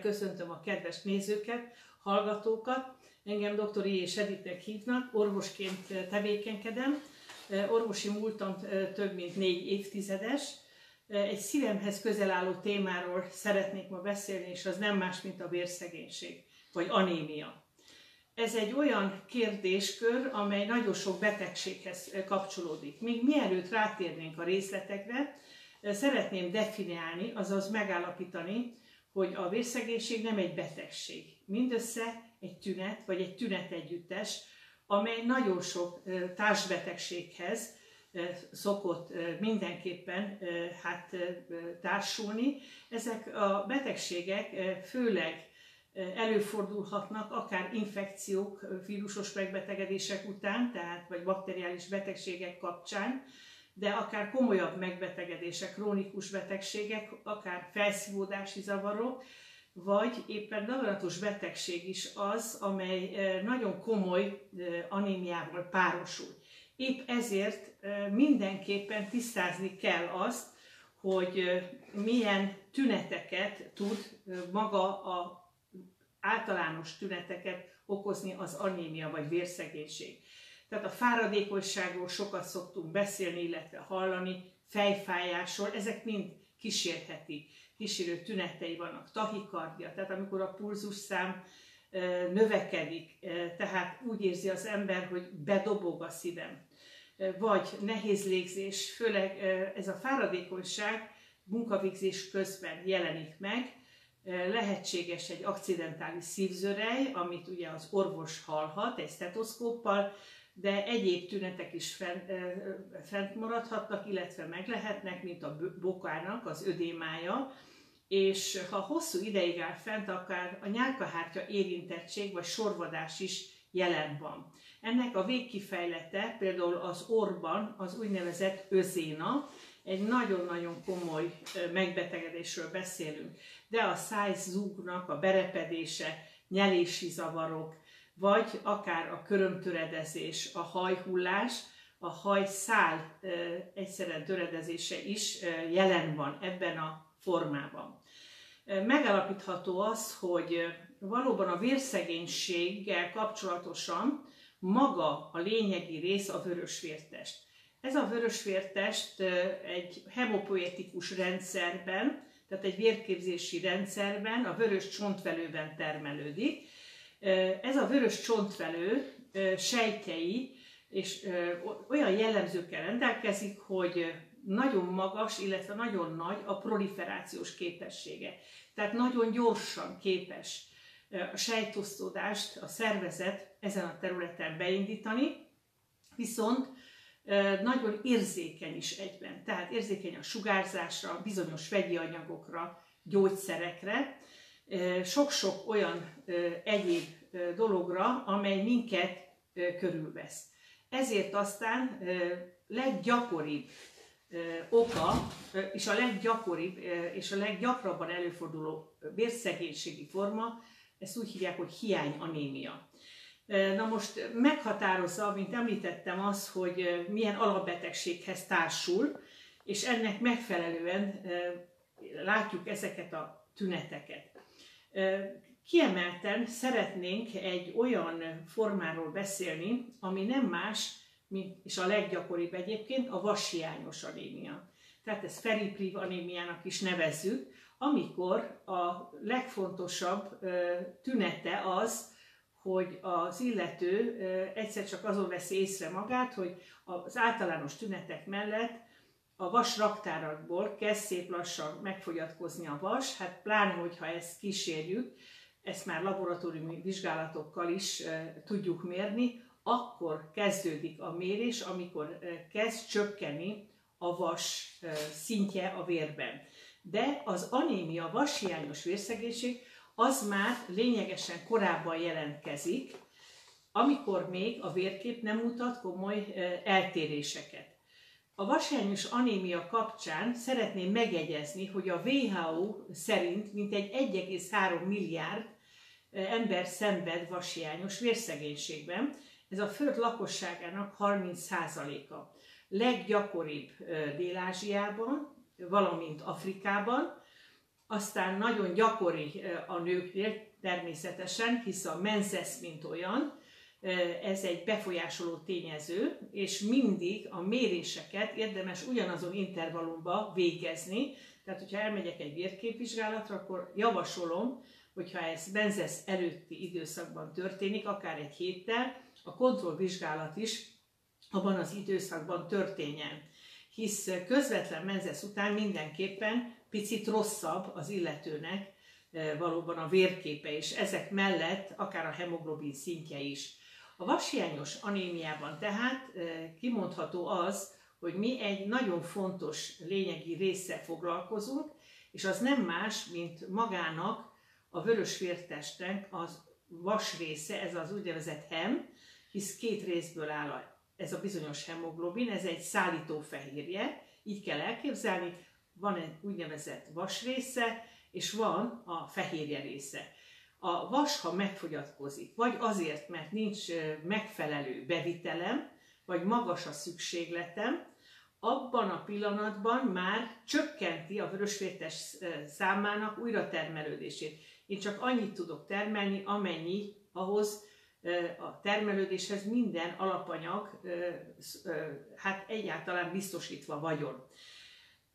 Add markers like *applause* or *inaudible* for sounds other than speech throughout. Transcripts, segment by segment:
köszöntöm a kedves nézőket, hallgatókat. Engem dr. és Editnek hívnak, orvosként tevékenykedem. Orvosi múltam több mint négy évtizedes. Egy szívemhez közel álló témáról szeretnék ma beszélni, és az nem más, mint a vérszegénység, vagy anémia. Ez egy olyan kérdéskör, amely nagyon sok betegséghez kapcsolódik. Még mielőtt rátérnénk a részletekre, szeretném definiálni, azaz megállapítani, hogy a vérszegénység nem egy betegség. Mindössze egy tünet, vagy egy tünet együttes, amely nagyon sok társbetegséghez szokott mindenképpen hát társulni. Ezek a betegségek főleg előfordulhatnak akár infekciók, vírusos megbetegedések után, tehát vagy bakteriális betegségek kapcsán, de akár komolyabb megbetegedések, krónikus betegségek, akár felszívódási zavarok, vagy éppen daganatos betegség is az, amely nagyon komoly anémiával párosul. Épp ezért mindenképpen tisztázni kell azt, hogy milyen tüneteket tud maga a általános tüneteket okozni az anémia vagy vérszegénység. Tehát a fáradékonyságról sokat szoktunk beszélni, illetve hallani, fejfájásról, ezek mind kísérheti, kísérő tünetei vannak, tahikardia, tehát amikor a pulzusszám növekedik, tehát úgy érzi az ember, hogy bedobog a szívem, vagy nehéz légzés, főleg ez a fáradékonyság munkavégzés közben jelenik meg, lehetséges egy akcidentális szívzörej, amit ugye az orvos hallhat egy stetoszkóppal, de egyéb tünetek is fent, maradhatnak, illetve meg lehetnek, mint a bokának az ödémája, és ha hosszú ideig áll fent, akár a nyálkahártya érintettség vagy sorvadás is jelen van. Ennek a végkifejlete például az orban az úgynevezett özéna, egy nagyon-nagyon komoly megbetegedésről beszélünk, de a szájzúgnak a berepedése, nyelési zavarok, vagy akár a körömtöredezés, a hajhullás, a hajszál egyszerűen töredezése is jelen van ebben a formában. Megállapítható az, hogy valóban a vérszegénységgel kapcsolatosan maga a lényegi rész a vörösvértest. Ez a vörösvértest egy hemopoetikus rendszerben, tehát egy vérképzési rendszerben, a vörös csontvelőben termelődik. Ez a vörös csontvelő sejtjei és olyan jellemzőkkel rendelkezik, hogy nagyon magas, illetve nagyon nagy a proliferációs képessége. Tehát nagyon gyorsan képes a sejtosztódást a szervezet ezen a területen beindítani, viszont nagyon érzékeny is egyben. Tehát érzékeny a sugárzásra, bizonyos vegyi anyagokra, gyógyszerekre, sok-sok olyan egyéb dologra, amely minket körülvesz. Ezért aztán leggyakoribb oka, és a leggyakoribb és a leggyakrabban előforduló vérszegénységi forma, ezt úgy hívják, hogy hiányanémia. Na most meghatározza, mint említettem, az, hogy milyen alapbetegséghez társul, és ennek megfelelően látjuk ezeket a tüneteket. Kiemelten szeretnénk egy olyan formáról beszélni, ami nem más, mint, és a leggyakoribb egyébként, a vashiányos anémia. Tehát ezt feripriv anémiának is nevezzük, amikor a legfontosabb tünete az, hogy az illető egyszer csak azon veszi észre magát, hogy az általános tünetek mellett a vas raktárakból kezd szép lassan megfogyatkozni a vas, hát pláne, hogyha ezt kísérjük, ezt már laboratóriumi vizsgálatokkal is tudjuk mérni, akkor kezdődik a mérés, amikor kezd csökkenni a vas szintje a vérben. De az anémia, vashiányos vérszegénység az már lényegesen korábban jelentkezik, amikor még a vérkép nem mutat komoly eltéréseket. A vasányos anémia kapcsán szeretném megjegyezni, hogy a WHO szerint mintegy 1,3 milliárd ember szenved vashiányos vérszegénységben. Ez a föld lakosságának 30%-a. Leggyakoribb Dél-Ázsiában, valamint Afrikában, aztán nagyon gyakori a nőknél természetesen, hisz a menzesz, mint olyan, ez egy befolyásoló tényező, és mindig a méréseket érdemes ugyanazon intervallumba végezni. Tehát, hogyha elmegyek egy vérképvizsgálatra, akkor javasolom, hogyha ez benzesz előtti időszakban történik, akár egy héttel, a kontrollvizsgálat is abban az időszakban történjen. Hisz közvetlen menzesz után mindenképpen picit rosszabb az illetőnek valóban a vérképe, és ezek mellett akár a hemoglobin szintje is. A vashiányos anémiában tehát kimondható az, hogy mi egy nagyon fontos lényegi része foglalkozunk, és az nem más, mint magának a vörösvértestnek az vas része, ez az úgynevezett hem, hisz két részből áll ez a bizonyos hemoglobin, ez egy szállító fehérje, így kell elképzelni, van egy úgynevezett vas része, és van a fehérje része a vas, ha megfogyatkozik, vagy azért, mert nincs megfelelő bevitelem, vagy magas a szükségletem, abban a pillanatban már csökkenti a vörösvértes számának újratermelődését. Én csak annyit tudok termelni, amennyi ahhoz a termelődéshez minden alapanyag hát egyáltalán biztosítva vagyon.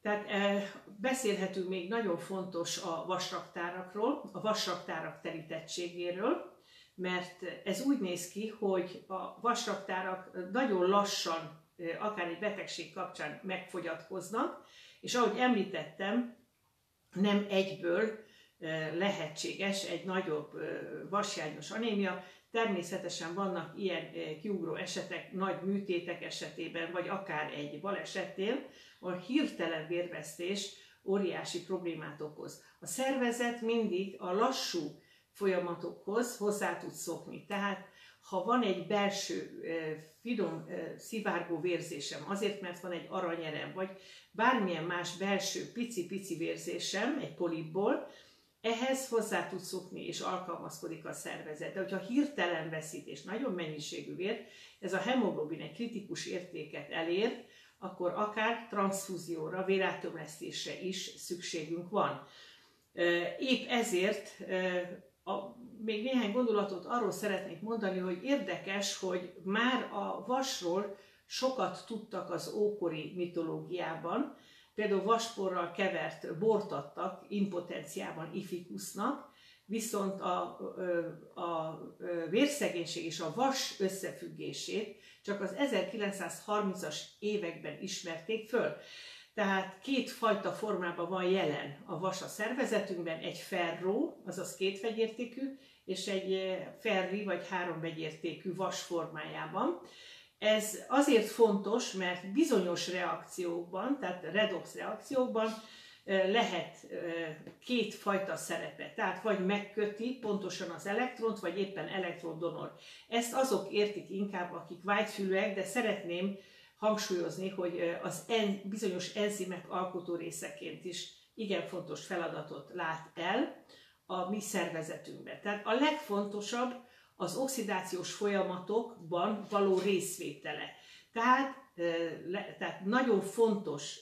Tehát e, beszélhetünk még nagyon fontos a vasraktárakról, a vasraktárak terítettségéről, mert ez úgy néz ki, hogy a vasraktárak nagyon lassan, akár egy betegség kapcsán megfogyatkoznak, és ahogy említettem, nem egyből lehetséges egy nagyobb vasjányos anémia, Természetesen vannak ilyen kiugró esetek, nagy műtétek esetében, vagy akár egy balesetnél, a hirtelen vérvesztés óriási problémát okoz. A szervezet mindig a lassú folyamatokhoz hozzá tud szokni. Tehát ha van egy belső finom szivárgó vérzésem, azért mert van egy aranyerem, vagy bármilyen más belső pici-pici vérzésem egy polipból, ehhez hozzá tud szokni és alkalmazkodik a szervezet. De hogyha hirtelen veszít és nagyon mennyiségű vért, ez a hemoglobin egy kritikus értéket elér, akkor akár transfúzióra, vérátömlesztésre is szükségünk van. Épp ezért a, még néhány gondolatot arról szeretnék mondani, hogy érdekes, hogy már a vasról sokat tudtak az ókori mitológiában, például vasporral kevert bort adtak impotenciában ifikusznak, viszont a, a, a vérszegénység és a vas összefüggését csak az 1930-as években ismerték föl. Tehát két fajta formában van jelen a vas a szervezetünkben, egy ferró, azaz két vegyértékű, és egy ferri vagy három vegyértékű vas formájában. Ez azért fontos, mert bizonyos reakciókban, tehát redox reakciókban lehet két fajta szerepe. Tehát vagy megköti pontosan az elektront, vagy éppen elektrodonor. Ezt azok értik inkább, akik vágyfülőek, de szeretném hangsúlyozni, hogy az en, bizonyos enzimek alkotó részeként is igen fontos feladatot lát el a mi szervezetünkben. Tehát a legfontosabb az oxidációs folyamatokban való részvétele. Tehát, tehát nagyon fontos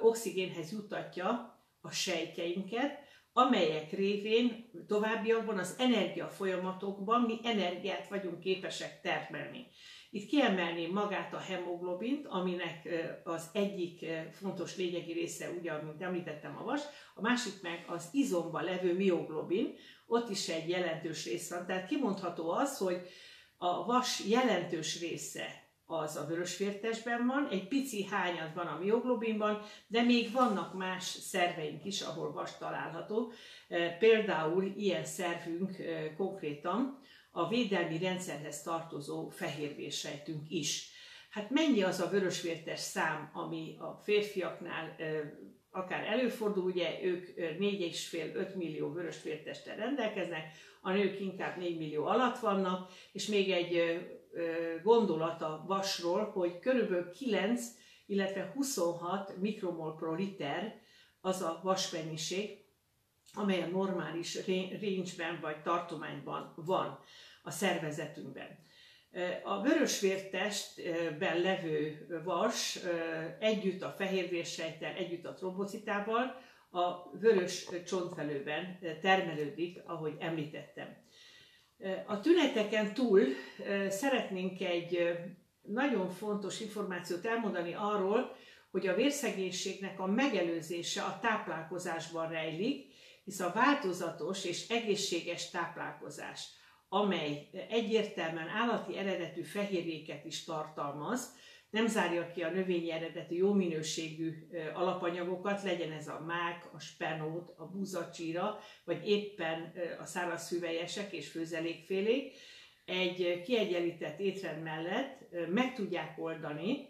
oxigénhez jutatja a sejtjeinket, amelyek révén továbbiakban az energiafolyamatokban mi energiát vagyunk képesek termelni. Itt kiemelném magát a hemoglobint, aminek az egyik fontos lényegi része, ugye, amit említettem, a vas, a másik meg az izomban levő mioglobin, ott is egy jelentős rész van. Tehát kimondható az, hogy a vas jelentős része az a vörösvértesben van, egy pici hányad van a mioglobinban, de még vannak más szerveink is, ahol vas található. Például ilyen szervünk konkrétan a védelmi rendszerhez tartozó fehérvérsejtünk is. Hát mennyi az a vörösvértes szám, ami a férfiaknál akár előfordul, ugye ők 4,5-5 millió vörösvértestel rendelkeznek, a nők inkább 4 millió alatt vannak, és még egy gondolat a vasról, hogy körülbelül 9, illetve 26 mikromol pro liter az a vasmennyiség, amely a normális range vagy tartományban van a szervezetünkben. A vörösvértestben levő vas együtt a fehérvérsejttel, együtt a trombocitával a vörös csontvelőben termelődik, ahogy említettem. A tüneteken túl szeretnénk egy nagyon fontos információt elmondani arról, hogy a vérszegénységnek a megelőzése a táplálkozásban rejlik, hisz a változatos és egészséges táplálkozás, amely egyértelműen állati eredetű fehérjéket is tartalmaz, nem zárja ki a növényi eredetű jó minőségű alapanyagokat, legyen ez a mák, a spenót, a búzacsíra, vagy éppen a száraz hüvelyesek és főzelékfélék, egy kiegyenlített étrend mellett meg tudják oldani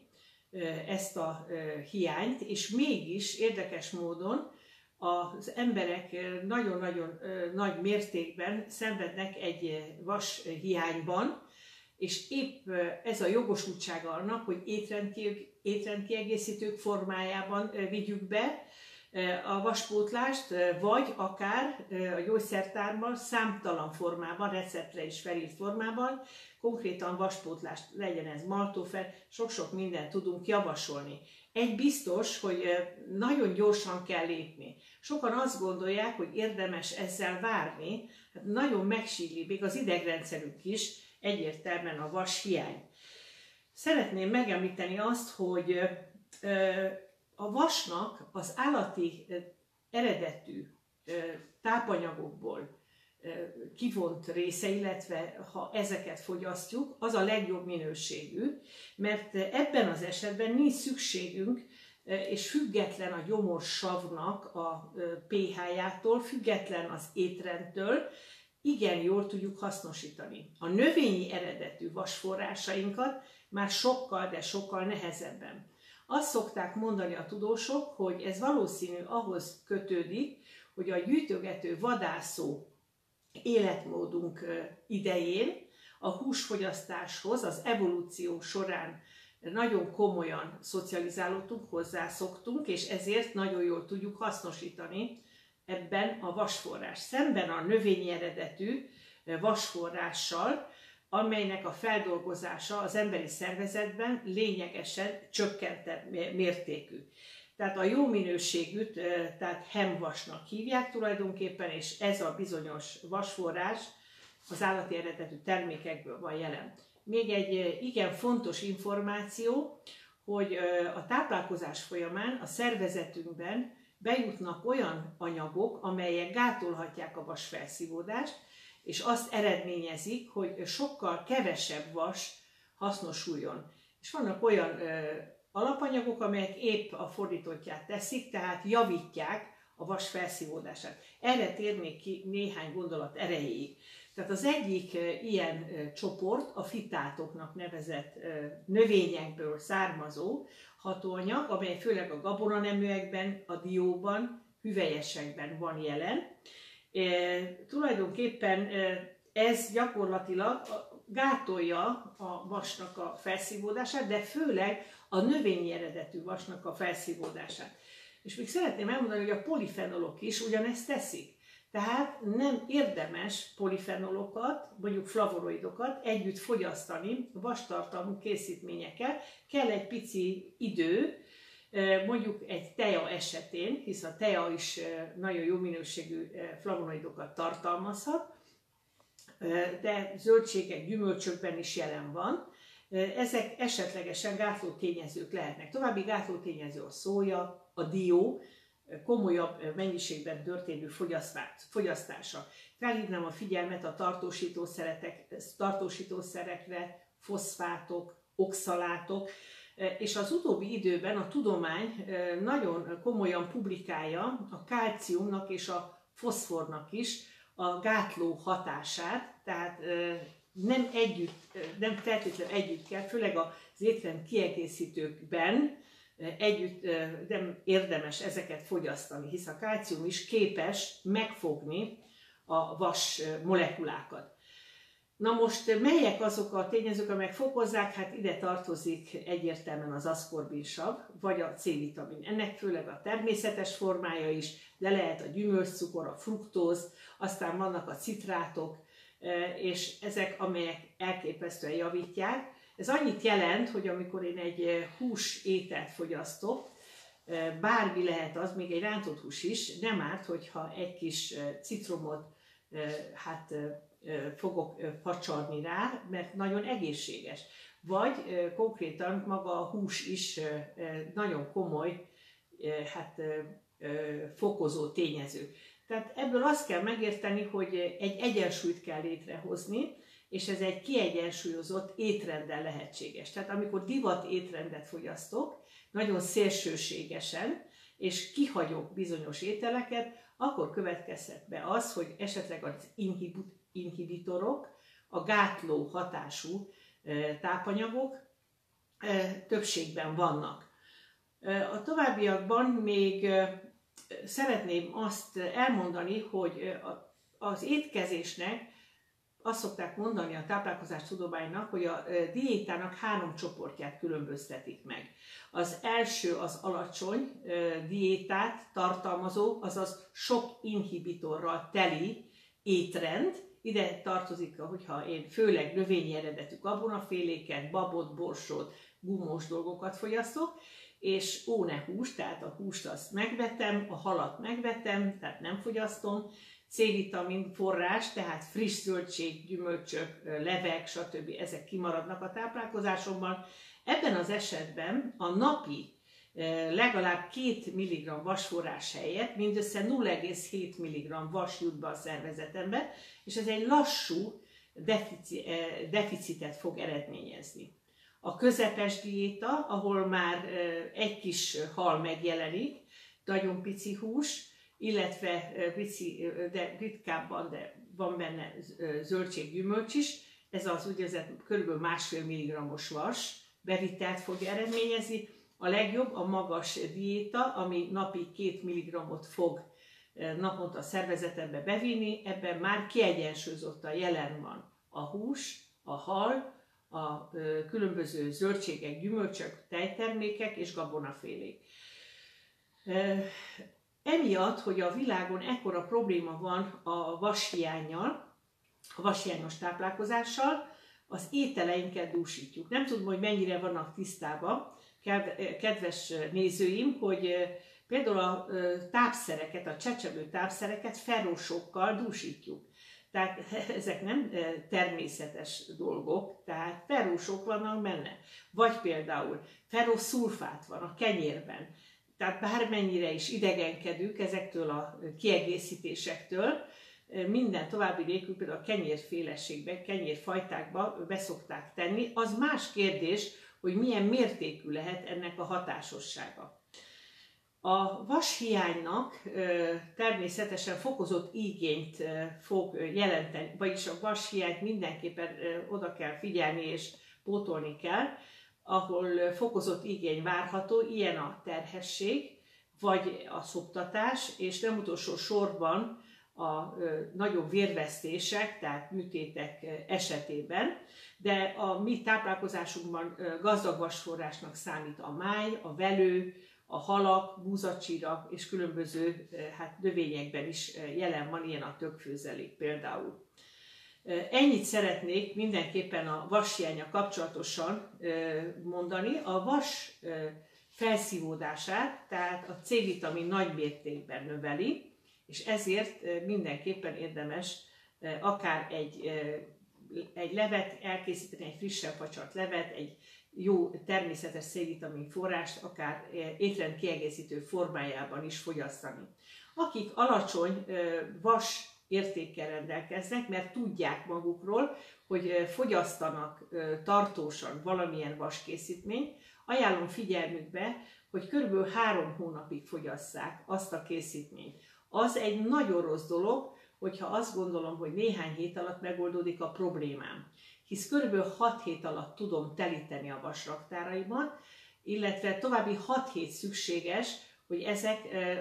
ezt a hiányt, és mégis érdekes módon az emberek nagyon-nagyon nagy mértékben szenvednek egy vas hiányban, és épp ez a jogosultsága annak, hogy étrendkiegészítők formájában vigyük be a vaspótlást, vagy akár a gyógyszertárban számtalan formában, receptre is felírt formában, konkrétan vaspótlást legyen ez maltófer, sok-sok mindent tudunk javasolni. Egy biztos, hogy nagyon gyorsan kell lépni. Sokan azt gondolják, hogy érdemes ezzel várni, hát nagyon megsígli még az idegrendszerünk is, egyértelműen a vas hiány. Szeretném megemlíteni azt, hogy a vasnak az állati eredetű tápanyagokból kivont része, illetve ha ezeket fogyasztjuk, az a legjobb minőségű, mert ebben az esetben nincs szükségünk, és független a gyomorsavnak a pH-jától, független az étrendtől, igen jól tudjuk hasznosítani. A növényi eredetű vasforrásainkat már sokkal, de sokkal nehezebben. Azt szokták mondani a tudósok, hogy ez valószínű ahhoz kötődik, hogy a gyűjtögető vadászó életmódunk idején a húsfogyasztáshoz az evolúció során nagyon komolyan szocializálódtunk, hozzászoktunk, és ezért nagyon jól tudjuk hasznosítani ebben a vasforrás. Szemben a növényi eredetű vasforrással, amelynek a feldolgozása az emberi szervezetben lényegesen csökkentett mértékű. Tehát a jó minőségűt, tehát hemvasnak hívják tulajdonképpen, és ez a bizonyos vasforrás az állati eredetű termékekből van jelen. Még egy igen fontos információ, hogy a táplálkozás folyamán a szervezetünkben bejutnak olyan anyagok, amelyek gátolhatják a vas felszívódást, és azt eredményezik, hogy sokkal kevesebb vas hasznosuljon. És vannak olyan alapanyagok, amelyek épp a fordítottját teszik, tehát javítják a vas felszívódását. Erre térnék ki néhány gondolat erejéig. Tehát az egyik ilyen csoport a fitátoknak nevezett növényekből származó hatóanyag, amely főleg a gabonaneműekben, a dióban, hüvelyesekben van jelen. E, tulajdonképpen ez gyakorlatilag gátolja a vasnak a felszívódását, de főleg a növényi eredetű vasnak a felszívódását. És még szeretném elmondani, hogy a polifenolok is ugyanezt teszik. Tehát nem érdemes polifenolokat, mondjuk flavoroidokat együtt fogyasztani vastartalmú készítményekkel. Kell egy pici idő, mondjuk egy teja esetén, hisz a teja is nagyon jó minőségű flavonoidokat tartalmazhat, de zöldségek, gyümölcsökben is jelen van. Ezek esetlegesen gátló tényezők lehetnek. További gátló tényező a szója, a dió, komolyabb mennyiségben történő fogyasztása. Felhívnám a figyelmet a tartósítószerekre, foszfátok, oxalátok, és az utóbbi időben a tudomány nagyon komolyan publikálja a kálciumnak és a foszfornak is a gátló hatását, tehát nem együtt, nem feltétlenül együtt kell, főleg az étrend kiegészítőkben együtt nem érdemes ezeket fogyasztani, hisz a kálcium is képes megfogni a vas molekulákat. Na most melyek azok a tényezők, amelyek fokozzák? Hát ide tartozik egyértelműen az aszkorbinsav, vagy a C-vitamin. Ennek főleg a természetes formája is, de lehet a gyümölcscukor, a fruktóz, aztán vannak a citrátok, és ezek, amelyek elképesztően javítják. Ez annyit jelent, hogy amikor én egy hús ételt fogyasztok, bármi lehet az, még egy rántott hús is, nem árt, hogyha egy kis citromot hát fogok facsarni rá, mert nagyon egészséges. Vagy konkrétan maga a hús is nagyon komoly hát, fokozó tényező. Tehát ebből azt kell megérteni, hogy egy egyensúlyt kell létrehozni, és ez egy kiegyensúlyozott étrenddel lehetséges. Tehát amikor divat étrendet fogyasztok, nagyon szélsőségesen, és kihagyok bizonyos ételeket, akkor következhet be az, hogy esetleg az inhibitorok, a gátló hatású tápanyagok többségben vannak. A továbbiakban még szeretném azt elmondani, hogy az étkezésnek azt szokták mondani a táplálkozás tudománynak, hogy a diétának három csoportját különböztetik meg. Az első az alacsony diétát tartalmazó, azaz sok inhibitorral teli étrend, ide tartozik, hogyha én főleg növényi eredetű gabonaféléket, babot, borsot, gumós dolgokat fogyasztok, és óne hús, tehát a húst azt megvetem, a halat megvetem, tehát nem fogyasztom, C-vitamin forrás, tehát friss zöldség, gyümölcsök, levek, stb. ezek kimaradnak a táplálkozásomban. Ebben az esetben a napi legalább 2 mg vasforrás helyett mindössze 0,7 mg vas jut be a szervezetembe, és ez egy lassú defici, deficitet fog eredményezni. A közepes diéta, ahol már egy kis hal megjelenik, nagyon pici hús, illetve pici, de ritkábban, de van benne zöldséggyümölcs is, ez az úgynevezett kb. másfél milligrammos vas bevitelt fog eredményezni. A legjobb a magas diéta, ami napi 2 mg-ot fog naponta a szervezetembe bevinni, ebben már kiegyensúlyozottan jelen van a hús, a hal, a különböző zöldségek, gyümölcsök, tejtermékek és gabonafélék. Emiatt, hogy a világon ekkora probléma van a vashiányjal, a vashiányos táplálkozással, az ételeinket dúsítjuk. Nem tudom, hogy mennyire vannak tisztában, kedves nézőim, hogy például a tápszereket, a csecsebő tápszereket ferrosokkal dúsítjuk. Tehát *laughs* ezek nem természetes dolgok, tehát ferrósok vannak benne. Vagy például ferroszulfát van a kenyérben. Tehát bármennyire is idegenkedünk ezektől a kiegészítésektől, minden további nélkül például a kenyérféleségbe, kenyérfajtákba beszokták tenni. Az más kérdés, hogy milyen mértékű lehet ennek a hatásossága. A vashiánynak természetesen fokozott igényt fog jelenteni, vagyis a vashiányt mindenképpen oda kell figyelni és pótolni kell, ahol fokozott igény várható, ilyen a terhesség, vagy a szoptatás, és nem utolsó sorban a nagyobb vérvesztések, tehát műtétek esetében, de a mi táplálkozásunkban gazdag vasforrásnak számít a máj, a velő, a halak, búzacsirak és különböző hát, növényekben is jelen van, ilyen a tökfőzelék például. Ennyit szeretnék mindenképpen a vashiánya kapcsolatosan mondani. A vas felszívódását, tehát a C-vitamin nagy mértékben növeli, és ezért mindenképpen érdemes akár egy, egy levet elkészíteni, egy frissen facsart levet, egy jó természetes C-vitamin forrást, akár étrend kiegészítő formájában is fogyasztani. Akik alacsony vas értékkel rendelkeznek, mert tudják magukról, hogy fogyasztanak tartósan valamilyen vaskészítményt, ajánlom figyelmükbe, hogy körülbelül három hónapig fogyasszák azt a készítményt. Az egy nagyon rossz dolog, hogyha azt gondolom, hogy néhány hét alatt megoldódik a problémám. Hisz körülbelül 6 hét alatt tudom telíteni a vasraktáraimat, illetve további 6 hét szükséges, hogy ezek,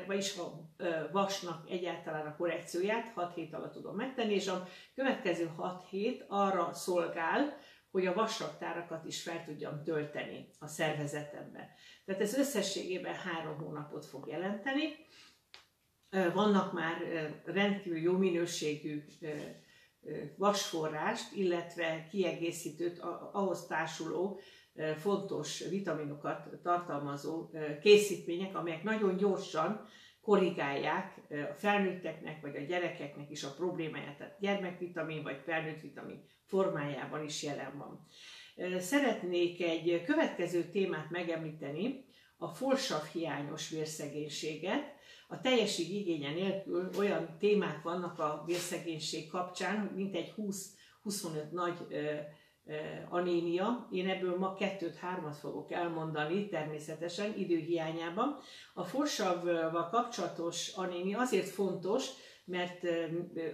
vagyis a vasnak egyáltalán a korrekcióját 6 hét alatt tudom megtenni, és a következő 6 hét arra szolgál, hogy a vasraktárakat is fel tudjam tölteni a szervezetembe. Tehát ez összességében három hónapot fog jelenteni. Vannak már rendkívül jó minőségű vasforrást, illetve kiegészítőt ahhoz társuló fontos vitaminokat tartalmazó készítmények, amelyek nagyon gyorsan korrigálják a felnőtteknek vagy a gyerekeknek is a problémáját, tehát gyermekvitamin vagy felnőtt vitamin formájában is jelen van. Szeretnék egy következő témát megemlíteni, a folsav hiányos vérszegénységet. A teljesség igénye nélkül olyan témák vannak a vérszegénység kapcsán, mint egy 20-25 nagy anémia. Én ebből ma kettőt, hármat fogok elmondani, természetesen időhiányában. A forsavval kapcsolatos anémia azért fontos, mert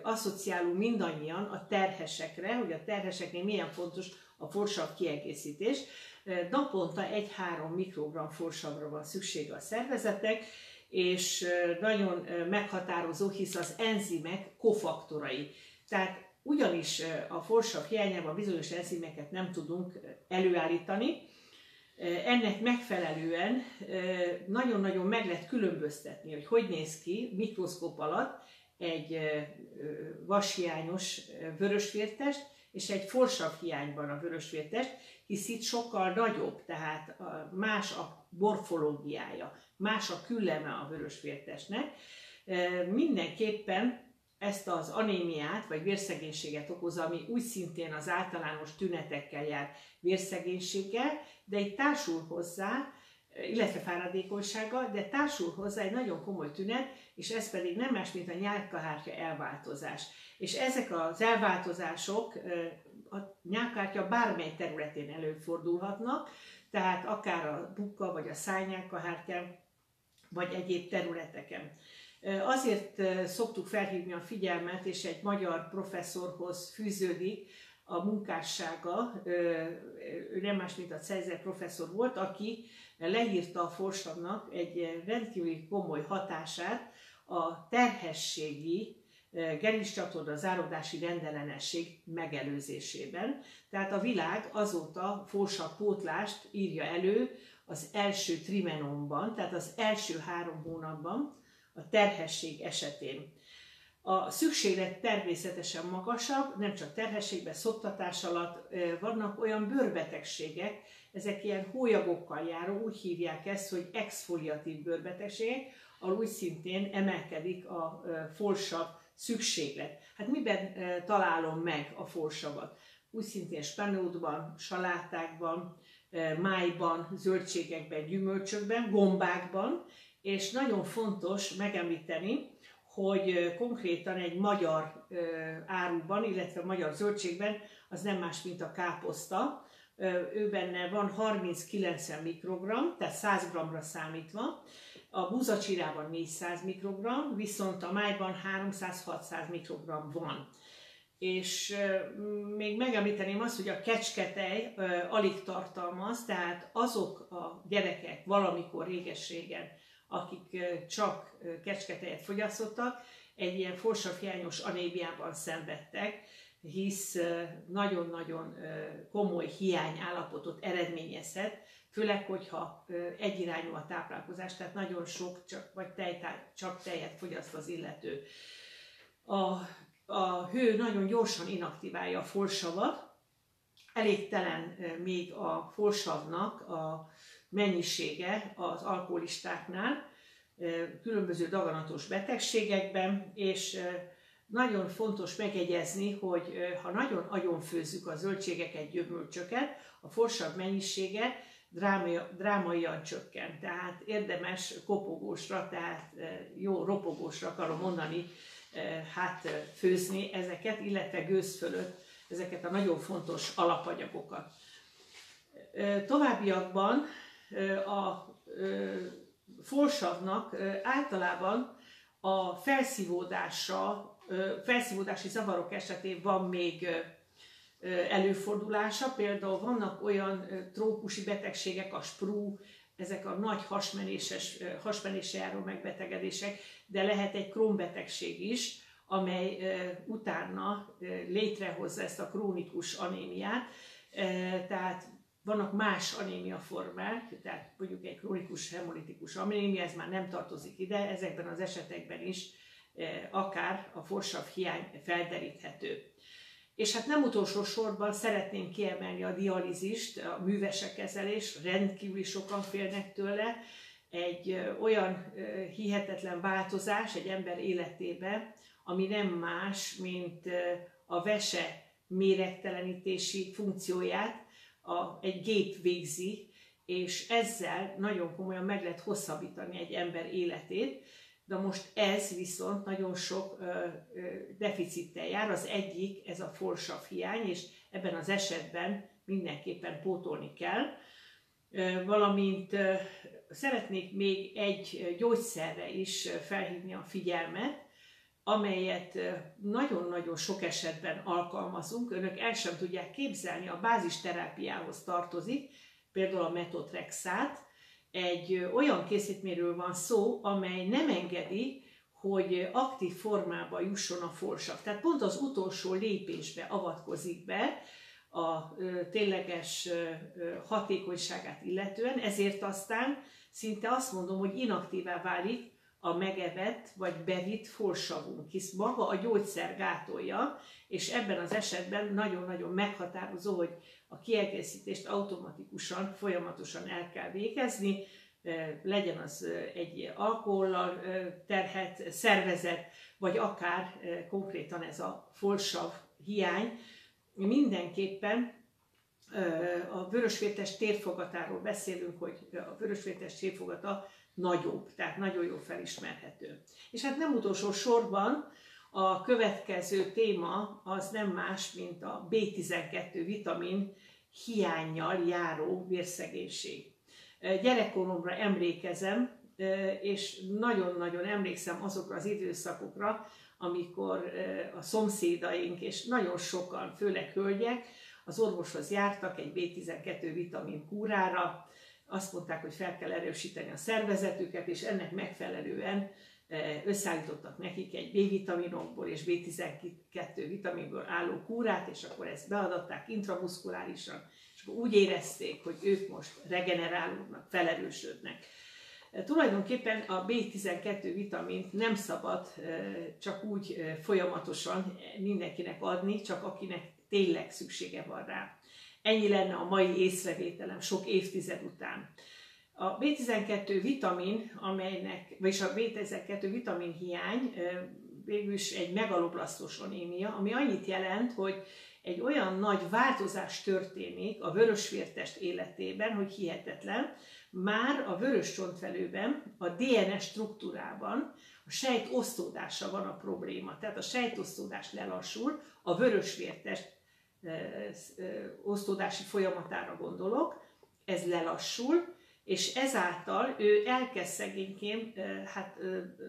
asszociálunk mindannyian a terhesekre, hogy a terheseknél milyen fontos a forsav kiegészítés. Naponta 1-3 mikrogram forsavra van szüksége a szervezetek, és nagyon meghatározó, hisz az enzimek kofaktorai. Tehát ugyanis a forsav hiányában bizonyos enzimeket nem tudunk előállítani, ennek megfelelően nagyon-nagyon meg lehet különböztetni, hogy hogy néz ki mikroszkóp alatt egy vashiányos vörösvértest, és egy forsav hiányban a vörösvértest, hisz itt sokkal nagyobb, tehát más a morfológiája, más a külleme a vörösvértestnek. Mindenképpen ezt az anémiát vagy vérszegénységet okoz, ami úgy szintén az általános tünetekkel jár vérszegénységgel, de egy társul hozzá, illetve fáradékonysággal, de társul hozzá egy nagyon komoly tünet, és ez pedig nem más, mint a nyálkahártya elváltozás. És ezek az elváltozások a nyálkahártya bármely területén előfordulhatnak, tehát akár a bukka vagy a szájnyálkahártyán, vagy egyéb területeken. Azért szoktuk felhívni a figyelmet, és egy magyar professzorhoz fűződik a munkássága, ő nem más, mint a Cezár professzor volt, aki leírta a forsavnak egy rendkívüli komoly hatását a terhességi gerincsatorna zárodási rendellenesség megelőzésében. Tehát a világ azóta forsav pótlást írja elő az első trimenonban, tehát az első három hónapban, a terhesség esetén. A szükséglet természetesen magasabb, nem csak terhességben, szoktatás alatt vannak olyan bőrbetegségek, ezek ilyen hólyagokkal járó, úgy hívják ezt, hogy exfoliatív bőrbetegségek, ahol úgy szintén emelkedik a folsav szükséglet. Hát miben találom meg a folsavat? Úgy szintén spenótban, salátákban, májban, zöldségekben, gyümölcsökben, gombákban, és nagyon fontos megemlíteni, hogy konkrétan egy magyar áruban, illetve magyar zöldségben az nem más, mint a káposzta. Ő benne van 30-90 mikrogram, tehát 100 g-ra számítva, a búzacsirában 400 mikrogram, viszont a májban 300-600 mikrogram van. És még megemlíteném azt, hogy a kecsketej alig tartalmaz, tehát azok a gyerekek valamikor réges-régen, akik csak kecsketejet fogyasztottak, egy ilyen forsavhiányos anémiában szenvedtek, hisz nagyon-nagyon komoly hiányállapotot eredményezhet, főleg, hogyha egyirányú a táplálkozás, tehát nagyon sok csak, vagy tej, csak tejet fogyaszt az illető. A, a hő nagyon gyorsan inaktiválja a folsavat, elégtelen még a folsavnak a mennyisége az alkoholistáknál, különböző daganatos betegségekben, és nagyon fontos megegyezni, hogy ha nagyon agyonfőzzük a zöldségeket, gyümölcsöket, a forsabb mennyisége drámaian csökken. Tehát érdemes kopogósra, tehát jó ropogósra akarom mondani, hát főzni ezeket, illetve gőz fölött ezeket a nagyon fontos alapanyagokat. Továbbiakban a forsavnak általában a felszívódásra, felszívódási zavarok esetén van még előfordulása. Például vannak olyan trópusi betegségek, a sprú, ezek a nagy hasmenéses, hasmenésre járó megbetegedések, de lehet egy krónbetegség is, amely utána létrehozza ezt a krónikus anémiát. Tehát vannak más anémia formák, tehát mondjuk egy krónikus hemolitikus anémia, ez már nem tartozik ide, ezekben az esetekben is akár a forsav hiány felderíthető. És hát nem utolsó sorban szeretném kiemelni a dialízist, a művesek kezelés, rendkívül sokan félnek tőle, egy olyan hihetetlen változás egy ember életébe, ami nem más, mint a vese méregtelenítési funkcióját a, egy gép végzi, és ezzel nagyon komolyan meg lehet hosszabbítani egy ember életét, de most ez viszont nagyon sok ö, ö, deficittel jár. Az egyik, ez a folsav hiány, és ebben az esetben mindenképpen pótolni kell. Ö, valamint ö, szeretnék még egy gyógyszerre is felhívni a figyelmet, amelyet nagyon-nagyon sok esetben alkalmazunk, önök el sem tudják képzelni, a bázisterápiához tartozik, például a metotrexát, egy olyan készítményről van szó, amely nem engedi, hogy aktív formába jusson a folsav. Tehát pont az utolsó lépésbe avatkozik be a tényleges hatékonyságát illetően, ezért aztán szinte azt mondom, hogy inaktívá válik a megevett vagy bevitt folsavunk, hisz maga a gyógyszer gátolja, és ebben az esetben nagyon-nagyon meghatározó, hogy a kiegészítést automatikusan, folyamatosan el kell végezni, legyen az egy alkohollal terhet szervezet, vagy akár konkrétan ez a folsav hiány, mindenképpen a vörösvértes térfogatáról beszélünk, hogy a vörösvértes térfogata nagyobb, tehát nagyon jó felismerhető. És hát nem utolsó sorban a következő téma az nem más, mint a B12 vitamin hiányjal járó vérszegénység. Gyerekkoromra emlékezem, és nagyon-nagyon emlékszem azokra az időszakokra, amikor a szomszédaink, és nagyon sokan, főleg hölgyek, az orvoshoz jártak egy B12 vitamin kúrára, azt mondták, hogy fel kell erősíteni a szervezetüket, és ennek megfelelően eh, összeállítottak nekik egy B-vitaminokból és B12 vitaminból álló kúrát, és akkor ezt beadatták intramuszkulárisan, és akkor úgy érezték, hogy ők most regenerálódnak, felerősödnek. Eh, tulajdonképpen a B12 vitamint nem szabad eh, csak úgy folyamatosan mindenkinek adni, csak akinek tényleg szüksége van rá. Ennyi lenne a mai észrevételem sok évtized után. A B12 vitamin, amelynek, vagyis a B12 vitamin hiány végülis egy megaloblasztos anémia, ami annyit jelent, hogy egy olyan nagy változás történik a vörösvértest életében, hogy hihetetlen, már a vörös csontvelőben, a DNS struktúrában a sejt osztódása van a probléma. Tehát a sejtosztódás lelassul, a vörösvértest osztódási folyamatára gondolok, ez lelassul, és ezáltal ő elkezd szegényként hát,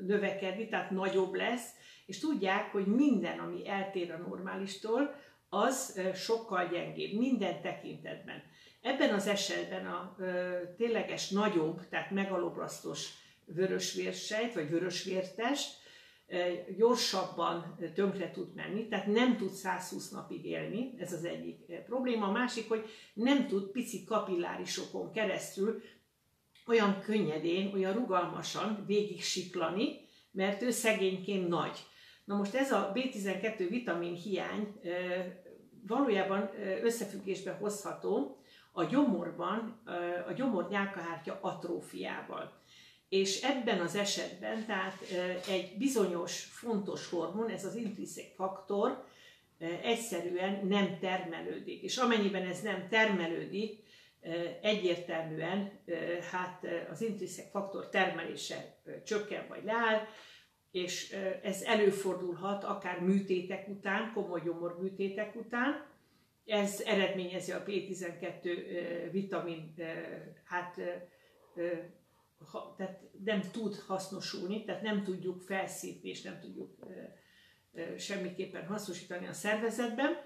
növekedni, tehát nagyobb lesz, és tudják, hogy minden, ami eltér a normálistól, az sokkal gyengébb, minden tekintetben. Ebben az esetben a tényleges nagyobb, tehát megalobrasztos vörösvérsejt, vagy vörösvértest, gyorsabban tönkre tud menni, tehát nem tud 120 napig élni, ez az egyik probléma. A másik, hogy nem tud pici kapillárisokon keresztül olyan könnyedén, olyan rugalmasan végig siklani, mert ő szegényként nagy. Na most ez a B12 vitamin hiány valójában összefüggésbe hozható a gyomorban, a gyomor nyálkahártya atrófiával. És ebben az esetben, tehát egy bizonyos fontos hormon, ez az intrinszik faktor, egyszerűen nem termelődik. És amennyiben ez nem termelődik, egyértelműen hát az intrinszik faktor termelése csökken vagy leáll, és ez előfordulhat akár műtétek után, komoly gyomorműtétek után. Ez eredményezi a P12 vitamin hát ha, tehát nem tud hasznosulni, tehát nem tudjuk felszívni és nem tudjuk ö, ö, semmiképpen hasznosítani a szervezetben,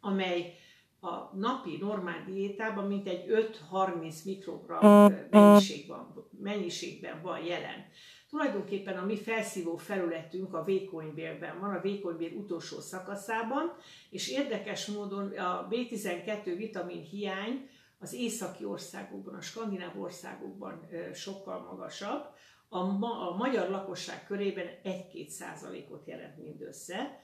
amely a napi normál diétában mintegy 5-30 mikrogram mennyiségben, mennyiségben van jelen. Tulajdonképpen a mi felszívó felületünk a vékonybélben van, a vékonybél utolsó szakaszában, és érdekes módon a B12 vitamin hiány az északi országokban, a skandináv országokban sokkal magasabb, a, ma, a magyar lakosság körében 1-2 százalékot jelent mindössze.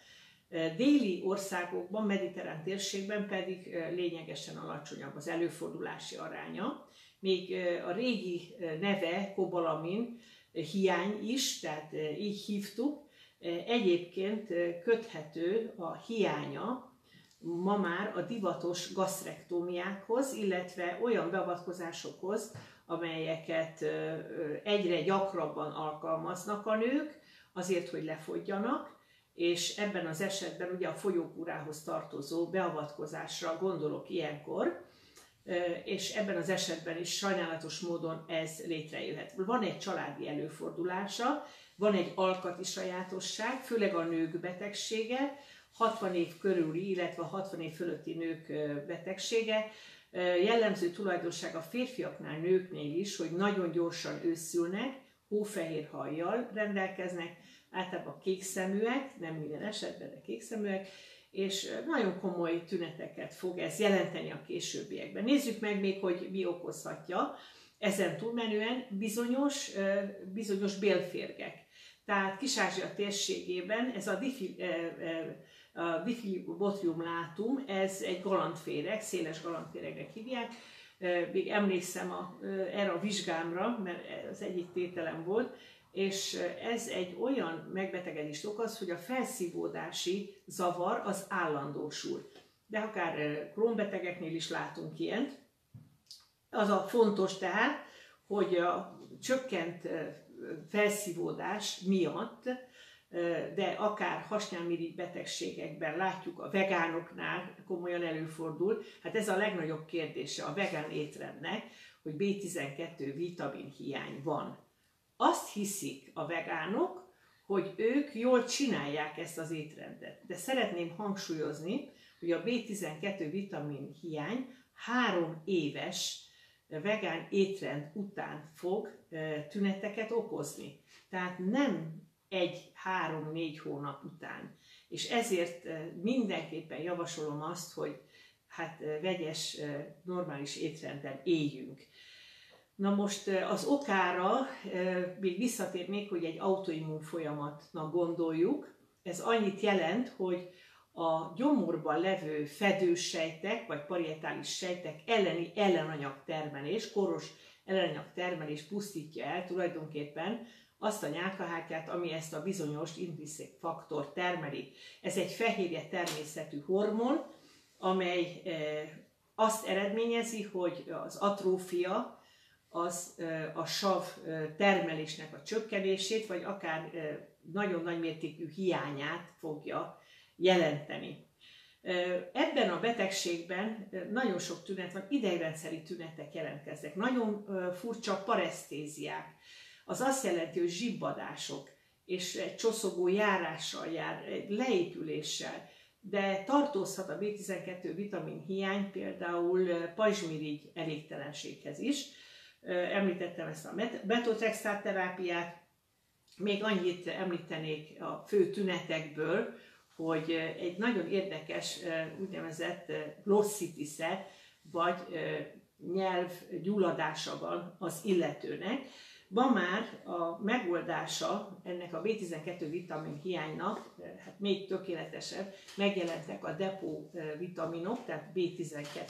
Déli országokban, mediterrán térségben pedig lényegesen alacsonyabb az előfordulási aránya. Még a régi neve kobalamin hiány is, tehát így hívtuk, egyébként köthető a hiánya ma már a divatos gasztrektómiákhoz, illetve olyan beavatkozásokhoz, amelyeket egyre gyakrabban alkalmaznak a nők, azért, hogy lefogyjanak, és ebben az esetben ugye a folyókúrához tartozó beavatkozásra gondolok ilyenkor, és ebben az esetben is sajnálatos módon ez létrejöhet. Van egy családi előfordulása, van egy alkati sajátosság, főleg a nők betegsége, 60 év körüli, illetve 60 év fölötti nők betegsége. Jellemző tulajdonság a férfiaknál, nőknél is, hogy nagyon gyorsan őszülnek, hófehér hajjal rendelkeznek, általában kékszeműek, nem minden esetben, de kékszeműek, és nagyon komoly tüneteket fog ez jelenteni a későbbiekben. Nézzük meg még, hogy mi okozhatja. Ezen túlmenően bizonyos, bizonyos bélférgek. Tehát Kis-Ázsia térségében ez a difi, a botrium látum, ez egy galantféreg, széles galantféregnek hívják. Még emlékszem a, erre a vizsgámra, mert az egyik tételem volt, és ez egy olyan megbetegedést okoz, hogy a felszívódási zavar az állandósul. De akár krónbetegeknél is látunk ilyent. Az a fontos tehát, hogy a csökkent felszívódás miatt de akár hasnyálmirigy betegségekben látjuk, a vegánoknál komolyan előfordul. Hát ez a legnagyobb kérdése a vegán étrendnek, hogy B12 vitamin hiány van. Azt hiszik a vegánok, hogy ők jól csinálják ezt az étrendet. De szeretném hangsúlyozni, hogy a B12 vitamin hiány három éves vegán étrend után fog tüneteket okozni. Tehát nem egy, három, négy hónap után. És ezért mindenképpen javasolom azt, hogy hát vegyes, normális étrenden éljünk. Na most az okára még visszatérnék, hogy egy autoimmun folyamatnak gondoljuk. Ez annyit jelent, hogy a gyomorban levő fedősejtek, vagy parietális sejtek elleni ellenanyag termelés, koros ellenanyag termelés pusztítja el tulajdonképpen azt a nyálkahártyát, ami ezt a bizonyos intrinszék faktor termeli. Ez egy fehérje természetű hormon, amely eh, azt eredményezi, hogy az atrófia az eh, a sav eh, termelésnek a csökkenését, vagy akár nagyon nagy mértékű hiányát fogja jelenteni. Ebben a betegségben nagyon sok tünet van, idegrendszeri tünetek jelentkeznek, nagyon furcsa paresztéziák, az azt jelenti, hogy zsibbadások, és egy csoszogó járással jár, egy leépüléssel, de tartozhat a B12 vitamin hiány például pajzsmirigy elégtelenséghez is. Említettem ezt a betotrexát terápiát, még annyit említenék a fő tünetekből, hogy egy nagyon érdekes úgynevezett glosszitis vagy nyelv gyulladása van az illetőnek, Ma már a megoldása ennek a B12 vitamin hiánynak, hát még tökéletesebb, megjelentek a depó vitaminok, tehát B12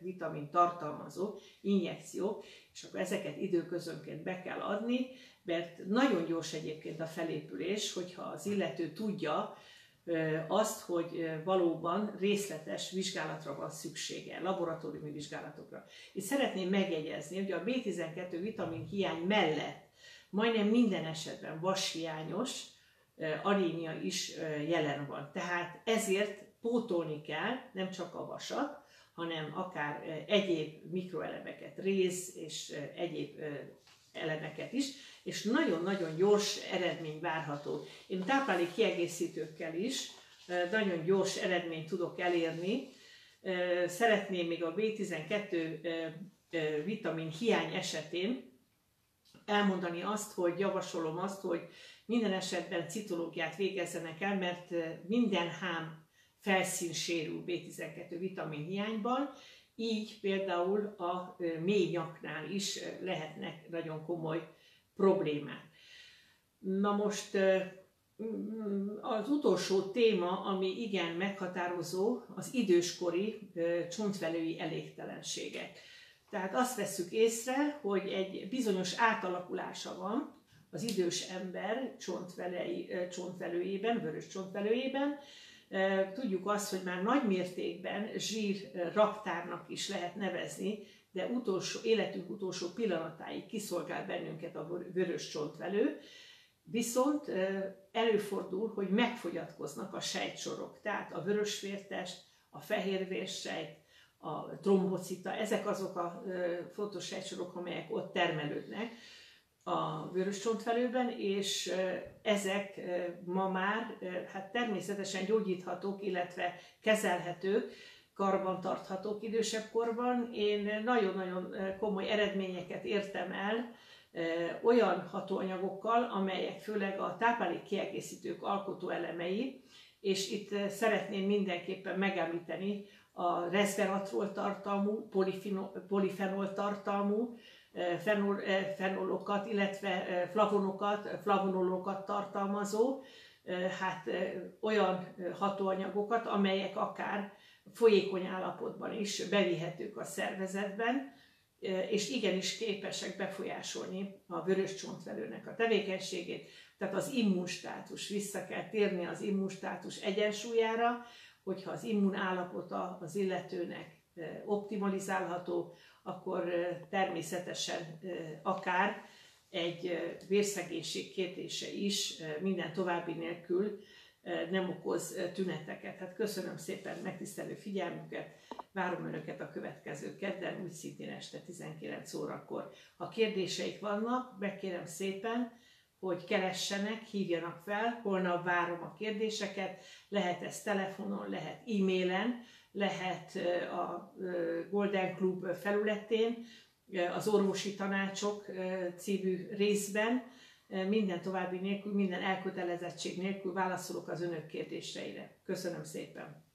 vitamin tartalmazó injekciók, és akkor ezeket időközönként be kell adni, mert nagyon gyors egyébként a felépülés, hogyha az illető tudja, azt, hogy valóban részletes vizsgálatra van szüksége, laboratóriumi vizsgálatokra. És szeretném megjegyezni, hogy a B12 vitamin hiány mellett majdnem minden esetben vashiányos anémia is jelen van. Tehát ezért pótolni kell nem csak a vasat, hanem akár egyéb mikroelemeket, rész és egyéb elemeket is, és nagyon-nagyon gyors eredmény várható. Én táplálék kiegészítőkkel is nagyon gyors eredményt tudok elérni. Szeretném még a B12 vitamin hiány esetén elmondani azt, hogy javasolom azt, hogy minden esetben citológiát végezzenek el, mert minden hám felszín sérül B12 vitamin hiányban, így például a mély nyaknál is lehetnek nagyon komoly problémák. Na most az utolsó téma, ami igen meghatározó, az időskori csontvelői elégtelenségek. Tehát azt vesszük észre, hogy egy bizonyos átalakulása van az idős ember csontvelei, csontvelőjében, vörös csontvelőjében. Tudjuk azt, hogy már nagy mértékben zsír raktárnak is lehet nevezni, de utolsó, életünk utolsó pillanatáig kiszolgál bennünket a vörös csontvelő, viszont előfordul, hogy megfogyatkoznak a sejtsorok, tehát a vörösvértest, a fehérvérsejt, a trombocita, ezek azok a fontos sejtsorok, amelyek ott termelődnek a vörös csontvelőben, és ezek ma már hát természetesen gyógyíthatók, illetve kezelhetők, karban tarthatók idősebb korban. Én nagyon-nagyon komoly eredményeket értem el olyan hatóanyagokkal, amelyek főleg a táplálék kiegészítők alkotó elemei, és itt szeretném mindenképpen megemlíteni a resveratrol tartalmú, polifenol tartalmú fenol, fenolokat, illetve flavonokat, flavonolokat tartalmazó, hát olyan hatóanyagokat, amelyek akár folyékony állapotban is bevihetők a szervezetben, és igenis képesek befolyásolni a vörös csontvelőnek a tevékenységét, tehát az immunstátus, vissza kell térni az immunstátus egyensúlyára, hogyha az immunállapota az illetőnek optimalizálható, akkor természetesen akár egy vérszegénység kérdése is minden további nélkül nem okoz tüneteket. Hát köszönöm szépen megtisztelő figyelmüket, várom Önöket a következő kedden, úgy szintén este 19 órakor. Ha kérdéseik vannak, megkérem szépen, hogy keressenek, hívjanak fel, holnap várom a kérdéseket, lehet ez telefonon, lehet e-mailen, lehet a Golden Club felületén, az orvosi tanácsok című részben, minden további nélkül, minden elkötelezettség nélkül válaszolok az önök kérdéseire. Köszönöm szépen!